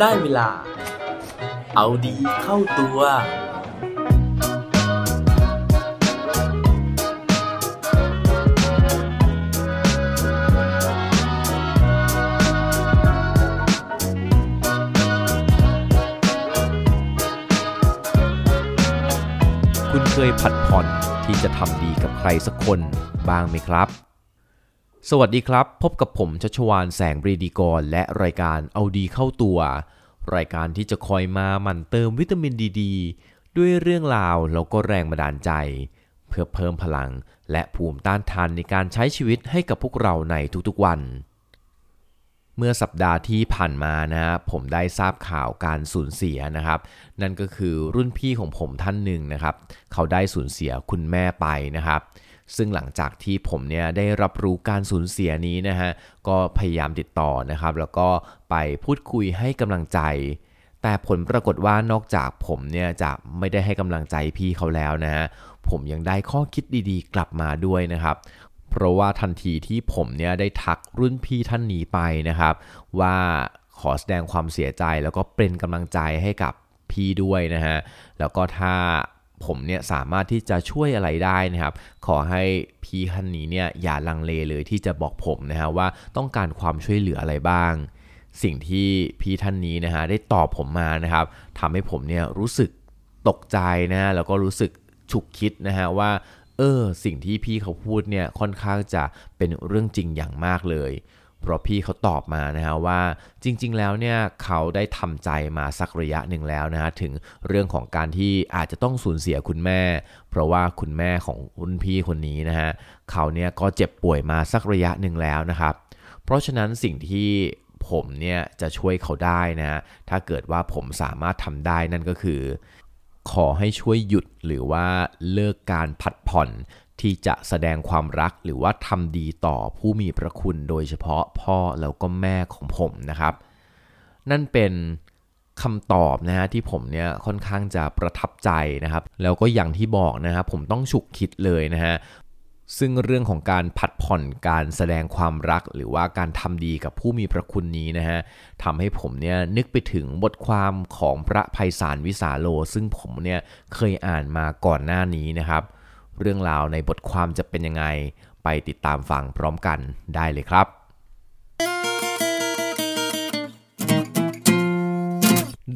ได้เวลา เอาดีเข้าตัว คุณเคยผัดผ่อนที่จะทำดีกับใครสักคนบ้างไหมครับ สวัสดีครับ พบกับผมชัชวานแสงบรีดีกร และรายการเอาดีเข้าตัว รายการที่จะคอยมาหมั่นเติมวิตามินดีดด้วยเรื่องราวแล้วก็แรงบันดาลใจ เพื่อเพิ่มพลังและภูมิต้านทานในการใช้ชีวิตให้กับพวกเราในทุกๆวัน เมื่อสัปดาห์ที่ผ่านมานะผมได้ทราบข่าวการสูญเสียนะครับ นั่นก็คือรุ่นพี่ของผมท่านหนึ่งนะครับ เขาได้สูญเสียคุณแม่ไปนะครับ ซึ่งหลังจากที่ผมเนี่ยได้รับรู้การสูญเสียนี้นะฮะก็พยายามติดต่อนะครับ แล้วก็ไปพูดคุยให้กำลังใจ แต่ผลปรากฏว่านอกจากผมเนี่ยจะไม่ได้ให้กำลังใจพี่เขาแล้วนะฮะผมยังได้ข้อคิดดีๆ กลับมาด้วยนะครับเพราะว่าทันทีที่ผมเนี่ยได้ทักรุ่นพี่ท่านนี้ไปนะครับ ว่าขอแสดงความเสียใจแล้วก็เป็นกำลังใจให้กับพี่ด้วยนะฮะแล้วก็ถ้า ผมเนี่ยสามารถที่จะช่วยอะไรได้นะครับ ขอให้พี่ท่านนี้เนี่ยอย่าลังเลเลยที่จะบอกผมนะฮะว่าต้องการความช่วยเหลืออะไรบ้าง สิ่งที่พี่ท่านนี้นะฮะได้ตอบผมมานะครับทำให้ผมเนี่ยรู้สึกตกใจนะแล้วก็รู้สึกฉุกคิดนะฮะว่าเออสิ่งที่พี่เขาพูดเนี่ยค่อนข้างจะเป็นเรื่องจริงอย่างมากเลย เพราะพี่เขาตอบมานะฮะว่าจริง ๆ แล้วเนี่ยเขาได้ทำใจมาสักระยะหนึ่งแล้วนะฮะถึงเรื่องของการที่อาจจะต้องสูญเสียคุณแม่ เพราะว่าคุณแม่ของรุ่นพี่คนนี้นะฮะเขาเนี่ยก็เจ็บป่วยมาสักระยะหนึ่งแล้วนะครับ เพราะฉะนั้นสิ่งที่ผมเนี่ยจะช่วยเขาได้นะฮะถ้าเกิดว่าผมสามารถทำได้นั่นก็คือ ขอให้ช่วยหยุดหรือว่าเลิกการผัดผ่อน ที่จะแสดงความรักหรือว่าทำดีต่อผู้มีพระคุณโดยเฉพาะพ่อแล้วก็แม่ของผมนะครับ นั่นเป็นคำตอบนะฮะที่ผมเนี่ยค่อนข้างจะประทับใจนะครับ แล้วก็อย่างที่บอกนะครับผมต้องฉุกคิดเลยนะฮะซึ่งเรื่องของการผัดผ่อนการแสดงความรัก หรือว่าการทำดีกับผู้มีพระคุณนี้นะฮะทำให้ผมเนี่ยนึกไปถึงบทความของพระภัยสารวิสาโล ซึ่งผมเนี่ยเคยอ่านมาก่อนหน้านี้นะครับ เรื่องราวในบทความจะเป็นยังไง ไปติดตามฟังพร้อมกันได้เลยครับ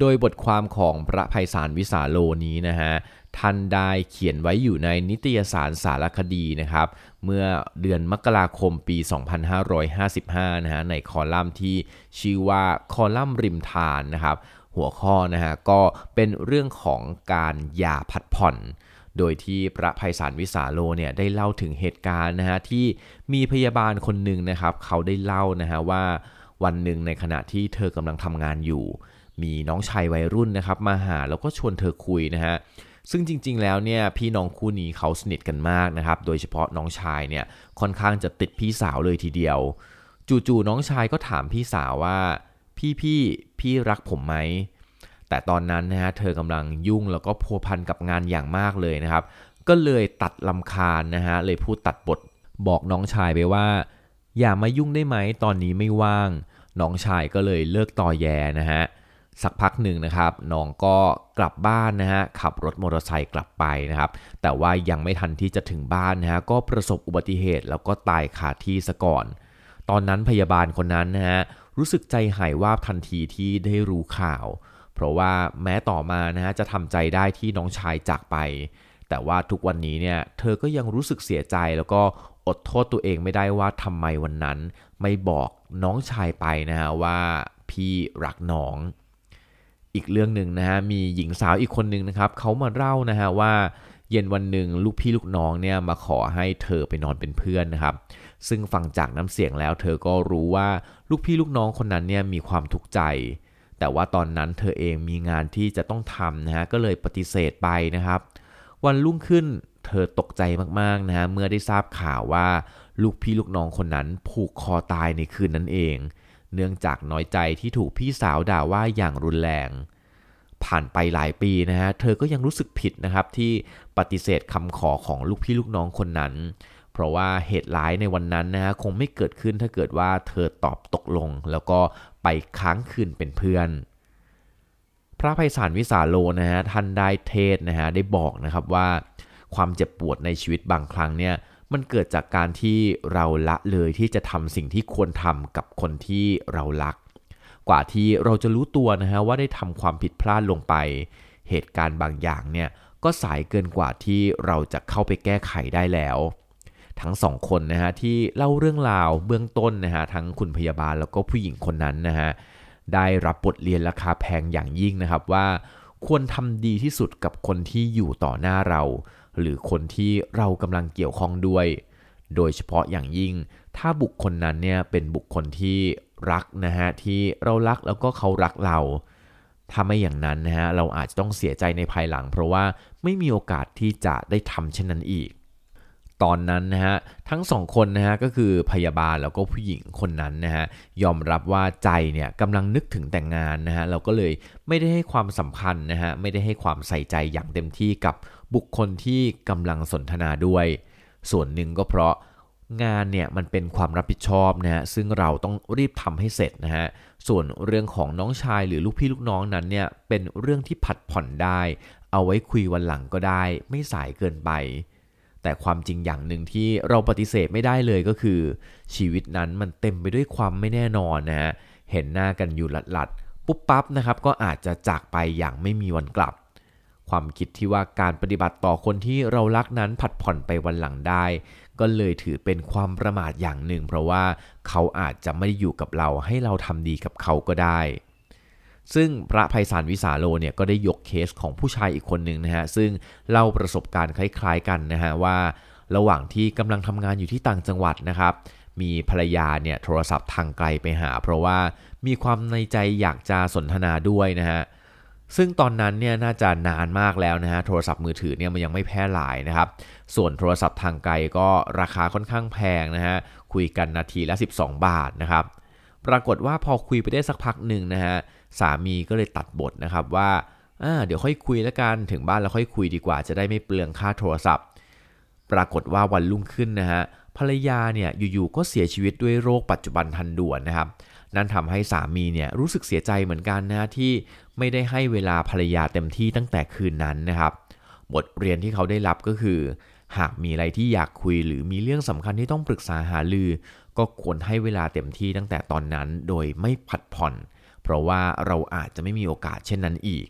โดยบทความของพระภัยสารวิสาโลนี้นะฮะท่านได้เขียนไว้อยู่ในนิตยสารสารคดีนะครับ เมื่อเดือนมกราคมปี 2555 นะฮะในคอลัมน์ที่ชื่อว่าคอลัมน์ริมทานนะครับ หัวข้อนะฮะก็เป็นเรื่องของการหย่าพัดผ่อน โดยที่พระภัยสารวิสาโลเนี่ยได้เล่าถึงเหตุการณ์นะฮะที่มีพยาบาลคนหนึ่งนะครับเขาได้เล่านะฮะว่าวันหนึ่งในขณะที่เธอกำลังทำงานอยู่ มีน้องชายวัยรุ่นนะครับมาหาแล้วก็ชวนเธอคุยนะฮะซึ่งจริง ๆ แล้วเนี่ยพี่น้องคู่นี้เขาสนิทกันมากนะครับ โดยเฉพาะน้องชายเนี่ยค่อนข้างจะติดพี่สาวเลยทีเดียว จู่ๆน้องชายก็ถามพี่สาวว่า พี่พี่พี่รักผมไหม แต่ตอนนั้นนะฮะเธอกำลังยุ่งแล้วก็พัวพันกับงานอย่างมากเลยนะครับ ก็เลยตัดลำคาญนะฮะเลยพูดตัดบทบอกน้องชายไปว่า อย่ามายุ่งได้ไหมตอนนี้ไม่ว่าง น้องชายก็เลยเลิกต่อแยนะฮะสักพักหนึ่งนะครับน้องก็กลับบ้านนะฮะขับรถมอเตอร์ไซค์กลับไปนะครับ แต่ว่ายังไม่ทันที่จะถึงบ้านนะฮะก็ประสบอุบัติเหตุแล้วก็ตายคาที่ซะก่อน ตอนนั้นพยาบาลคนนั้นนะฮะรู้สึกใจหายวาบทันทีที่ได้รู้ข่าว เพราะว่าแม้ต่อมานะฮะจะทำใจได้ที่น้องชายจากไป แต่ว่าทุกวันนี้เนี่ยเธอก็ยังรู้สึกเสียใจแล้วก็อดโทษตัวเองไม่ได้ว่าทำไมวันนั้น ไม่บอกน้องชายไปนะฮะว่าพี่รักน้อง อีกเรื่องหนึ่งนะฮะมีหญิงสาวอีกคนหนึ่งนะครับเขามาเล่านะฮะว่าเย็นวันหนึ่งลูกพี่ลูกน้องเนี่ยมาขอให้เธอไปนอนเป็นเพื่อนนะครับ ซึ่งฟังจากน้ำเสียงแล้ว เธอก็รู้ว่าลูกพี่ลูกน้องคนนั้นเนี่ยมีความทุกข์ใจ แต่ว่าตอนนั้นเธอเองมีงานที่จะต้องทำนะฮะก็เลยปฏิเสธไปนะครับ วันรุ่งขึ้นเธอตกใจมากๆนะฮะเมื่อได้ทราบข่าวว่าลูกพี่ลูกน้องคนนั้นผูกคอตายในคืนนั้นเอง เนื่องจากน้อยใจที่ถูกพี่สาวด่าว่าอย่างรุนแรง ผ่านไปหลายปีนะฮะเธอก็ยังรู้สึกผิดนะครับที่ปฏิเสธคำขอของลูกพี่ลูกน้องคนนั้น เพราะว่าเหตุร้ายในวันนั้นนะฮะคงไม่เกิดขึ้นถ้าเกิดว่าเธอตอบตกลง แล้วก็ไปค้างคืนเป็นเพื่อน พระไพศาลวิสาโลนะฮะท่านได้เทศนะฮะได้บอกนะครับว่า ความเจ็บปวดในชีวิตบางครั้งเนี่ยมันเกิดจากการที่เราละเลยที่จะทำสิ่งที่ควรทำกับคนที่เรารัก กว่าที่เราจะรู้ตัวนะฮะว่าได้ทำความผิดพลาดลงไป เหตุการณ์บางอย่างเนี่ยก็สายเกินกว่าที่เราจะเข้าไปแก้ไขได้แล้ว ทั้งสองคนนะฮะที่เล่าเรื่องราวเบื้องต้นนะฮะทั้งคุณพยาบาลแล้วก็ผู้หญิงคนนั้นนะฮะได้รับบทเรียนราคาแพงอย่างยิ่งนะครับว่า ควรทำดีที่สุดกับคนที่อยู่ต่อหน้าเรา หรือคนที่เรากำลังเกี่ยวข้องด้วย โดยเฉพาะอย่างยิ่ง ถ้าบุคคลนั้นเนี่ยเป็นบุคคลที่รักนะฮะที่เรารักแล้วก็เขารักเรา ถ้าไม่อย่างนั้นนะฮะเราอาจจะต้องเสียใจในภายหลัง เพราะว่าไม่มีโอกาสที่จะได้ทำเช่นนั้นอีก ตอนนั้นนะฮะทั้งสองคนนะฮะก็คือพยาบาลแล้วก็ผู้หญิงคนนั้นนะฮะยอมรับว่าใจเนี่ยกำลังนึกถึงแต่งงานนะฮะเราก็เลยไม่ได้ให้ความสำคัญนะฮะไม่ได้ให้ความใส่ใจอย่างเต็มที่กับบุคคลที่กำลังสนทนาด้วย ส่วนหนึ่งก็เพราะงานเนี่ยมันเป็นความรับผิดชอบนะฮะซึ่งเราต้องรีบทำให้เสร็จนะฮะส่วนเรื่องของน้องชายหรือลูกพี่ลูกน้องนั้นเนี่ยเป็นเรื่องที่ผัดผ่อนได้ เอาไว้คุยวันหลังก็ได้ ไม่สายเกินไป แต่ความจริงอย่างหนึ่งที่เราปฏิเสธไม่ได้เลยก็คือ ชีวิตนั้นมันเต็มไปด้วยความไม่แน่นอนนะฮะเห็นหน้ากันอยู่หลัดๆ ปุ๊บปั๊บนะครับก็อาจจะจากไปอย่างไม่มีวันกลับ ความคิดที่ว่าการปฏิบัติต่อคนที่เรารักนั้นผัดผ่อนไปวันหลังได้ ก็เลยถือเป็นความประมาทอย่างหนึ่ง เพราะว่าเขาอาจจะไม่ได้อยู่กับเราให้เราทำดีกับเขาก็ได้ ซึ่งพระภัยสารวิสาโลเนี่ยก็ได้ยกเคสของผู้ชายอีกคนหนึ่งนะฮะซึ่งเล่าประสบการณ์คล้ายๆกันนะฮะว่าระหว่างที่กำลังทำงานอยู่ที่ต่างจังหวัดนะครับ มีภรรยาเนี่ยโทรศัพท์ทางไกลไปหา เพราะว่ามีความในใจอยากจะสนทนาด้วยนะฮะซึ่งตอนนั้นเนี่ยน่าจะนานมากแล้วนะฮะโทรศัพท์มือถือเนี่ยมันยังไม่แพร่หลายนะครับ ส่วนโทรศัพท์ทางไกลก็ราคาค่อนข้างแพงนะฮะคุยกันนาทีละ 12 บาทนะครับ ปรากฏว่าพอคุยไปได้สักพักหนึ่งนะฮะ สามีก็เลยตัดบทนะครับว่าเดี๋ยวค่อยคุยแล้วกันถึงบ้านแล้วค่อยคุยดีกว่าจะได้ไม่เปลืองค่าโทรศัพท์ ปรากฏว่าวันรุ่งขึ้นนะฮะภรรยาเนี่ยอยู่ๆก็เสียชีวิตด้วยโรคปัจจุบันทันด่วนนะครับ นั่นทำให้สามีเนี่ยรู้สึกเสียใจเหมือนกันนะที่ไม่ได้ให้เวลาภรรยาเต็มที่ตั้งแต่คืนนั้นนะครับ บทเรียนที่เขาได้รับก็คือ หากมีอะไรที่อยากคุยหรือมีเรื่องสำคัญที่ต้องปรึกษาหารือ ก็ควรให้เวลาเต็มที่ตั้งแต่ตอนนั้น โดยไม่ผัดผ่อน เพราะว่าเราอาจจะไม่มีโอกาสเช่นนั้นอีก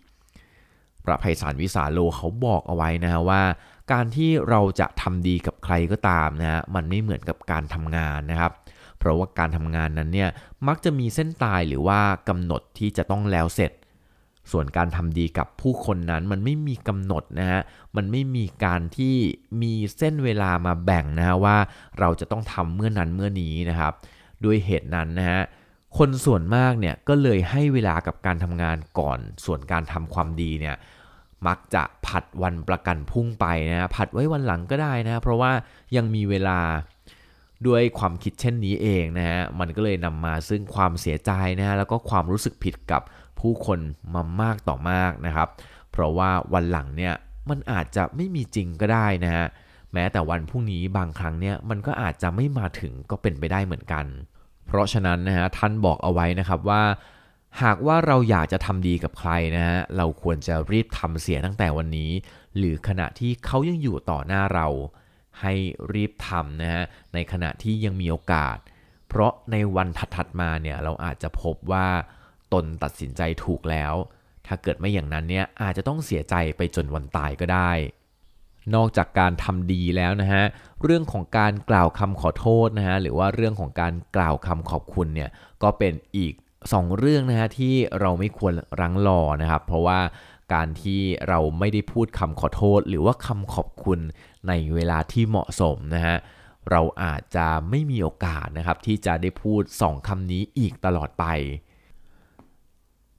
พระภัยสารวิสาโลเขาบอกเอาไว้นะฮะว่า การที่เราจะทำดีกับใครก็ตามนะฮะมันไม่เหมือนกับการทำงานนะครับ เพราะว่าการทำงานนั้นเนี่ยมักจะมีเส้นตายหรือว่ากำหนดที่จะต้องแล้วเสร็จส่วนการทำดีกับผู้คนนั้นมันไม่มีกำหนดนะฮะ มันไม่มีการที่มีเส้นเวลามาแบ่งนะฮะว่าเราจะต้องทำเมื่อนั้นเมื่อนี้นะครับ ด้วยเหตุนั้นนะฮะ คนส่วนมากเนี่ยก็เลยให้เวลากับการทำงานก่อน ส่วนการทำความดีเนี่ยมักจะผัดวันประกันพรุ่งไปนะฮะผัดไว้วันหลังก็ได้นะเพราะว่ายังมีเวลาด้วยความคิดเช่นนี้เองนะฮะมันก็เลยนำมาซึ่งความเสียใจนะฮะแล้วก็ความรู้สึกผิดกับผู้คนมามากต่อมากนะครับ เพราะว่าวันหลังเนี่ยมันอาจจะไม่มีจริงก็ได้นะฮะแม้แต่วันพรุ่งนี้บางครั้งเนี่ยมันก็อาจจะไม่มาถึงก็เป็นไปได้เหมือนกัน เพราะฉะนั้นนะฮะท่านบอกเอาไว้นะครับว่า หากว่าเราอยากจะทำดีกับใครนะฮะเราควรจะรีบทำเสียตั้งแต่วันนี้ หรือขณะที่เขายังอยู่ต่อหน้าเรา ให้รีบทำนะฮะในขณะที่ยังมีโอกาส เพราะในวันถัดๆมาเนี่ยเราอาจจะพบว่าตนตัดสินใจถูกแล้ว ถ้าเกิดไม่อย่างนั้นเนี่ยอาจจะต้องเสียใจไปจนวันตายก็ได้ นอกจากการทำดีแล้วนะฮะเรื่องของการกล่าวคำขอโทษนะฮะหรือว่าเรื่องของการกล่าวคำขอบคุณเนี่ยก็เป็นอีก 2 เรื่องนะฮะที่เราไม่ควรรั้งรอนะครับ เพราะว่าการที่เราไม่ได้พูดคำขอโทษ หรือว่าคำขอบคุณในเวลาที่เหมาะสมนะฮะเราอาจจะไม่มีโอกาสนะครับที่จะได้พูด 2คำนี้อีกตลอดไป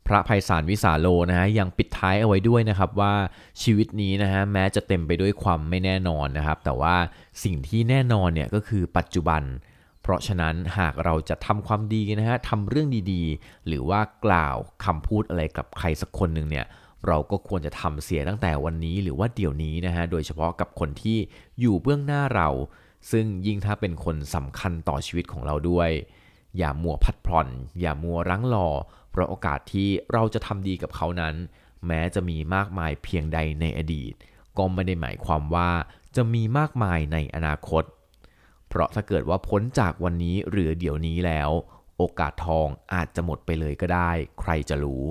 พระภัยสารวิสาโลนะฮะยังปิดท้ายเอาไว้ด้วยนะครับว่าชีวิตนี้นะฮะแม้จะเต็มไปด้วยความไม่แน่นอนนะครับ แต่ว่าสิ่งที่แน่นอนเนี่ยก็คือปัจจุบัน เพราะฉะนั้นหากเราจะทำความดีนะฮะทำเรื่องดีๆ หรือว่ากล่าวคำพูดอะไรกับใครสักคนหนึ่งเนี่ยเราก็ควรจะทำเสียตั้งแต่วันนี้หรือว่าเดี๋ยวนี้นะฮะโดยเฉพาะกับคนที่อยู่เบื้องหน้าเรา ซึ่งยิ่งถ้าเป็นคนสำคัญต่อชีวิตของเราด้วย อย่ามัวพัดผ่อน อย่ามัวรั้งรอ เพราะโอกาสที่เราจะทำดีกับเขานั้น แม้จะมีมากมายเพียงใดในอดีต ก็ไม่ได้หมายความว่าจะมีมากมายในอนาคต เพราะถ้าเกิดว่าพ้นจากวันนี้หรือเดี๋ยวนี้แล้ว โอกาสทองอาจจะหมดไปเลยก็ได้ ใครจะรู้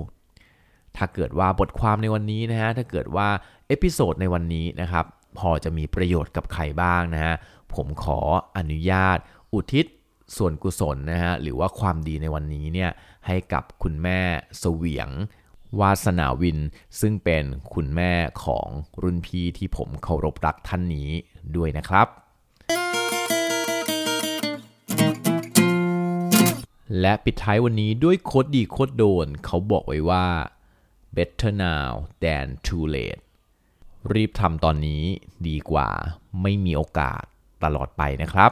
ถ้าเกิดว่าบทความในวันนี้นะฮะ ถ้าเกิดว่า episode ในวันนี้นะครับ พอจะมีประโยชน์กับใครบ้างนะฮะ ผมขออนุญาต อุทิศ ส่วนกุศลนะฮะหรือว่าความดีในวันนี้เนี่ยให้กับคุณแม่เสวียงวาสนาวิน ซึ่งเป็นคุณแม่ของรุ่นพี่ที่ผมเคารพรักท่านนี้ด้วยนะครับ และปิดท้ายวันนี้ด้วยโคดดีโคดโดน เขาบอกไว้ว่า better now than too late รีบทำตอนนี้ดีกว่าไม่มีโอกาสตลอดไปนะครับ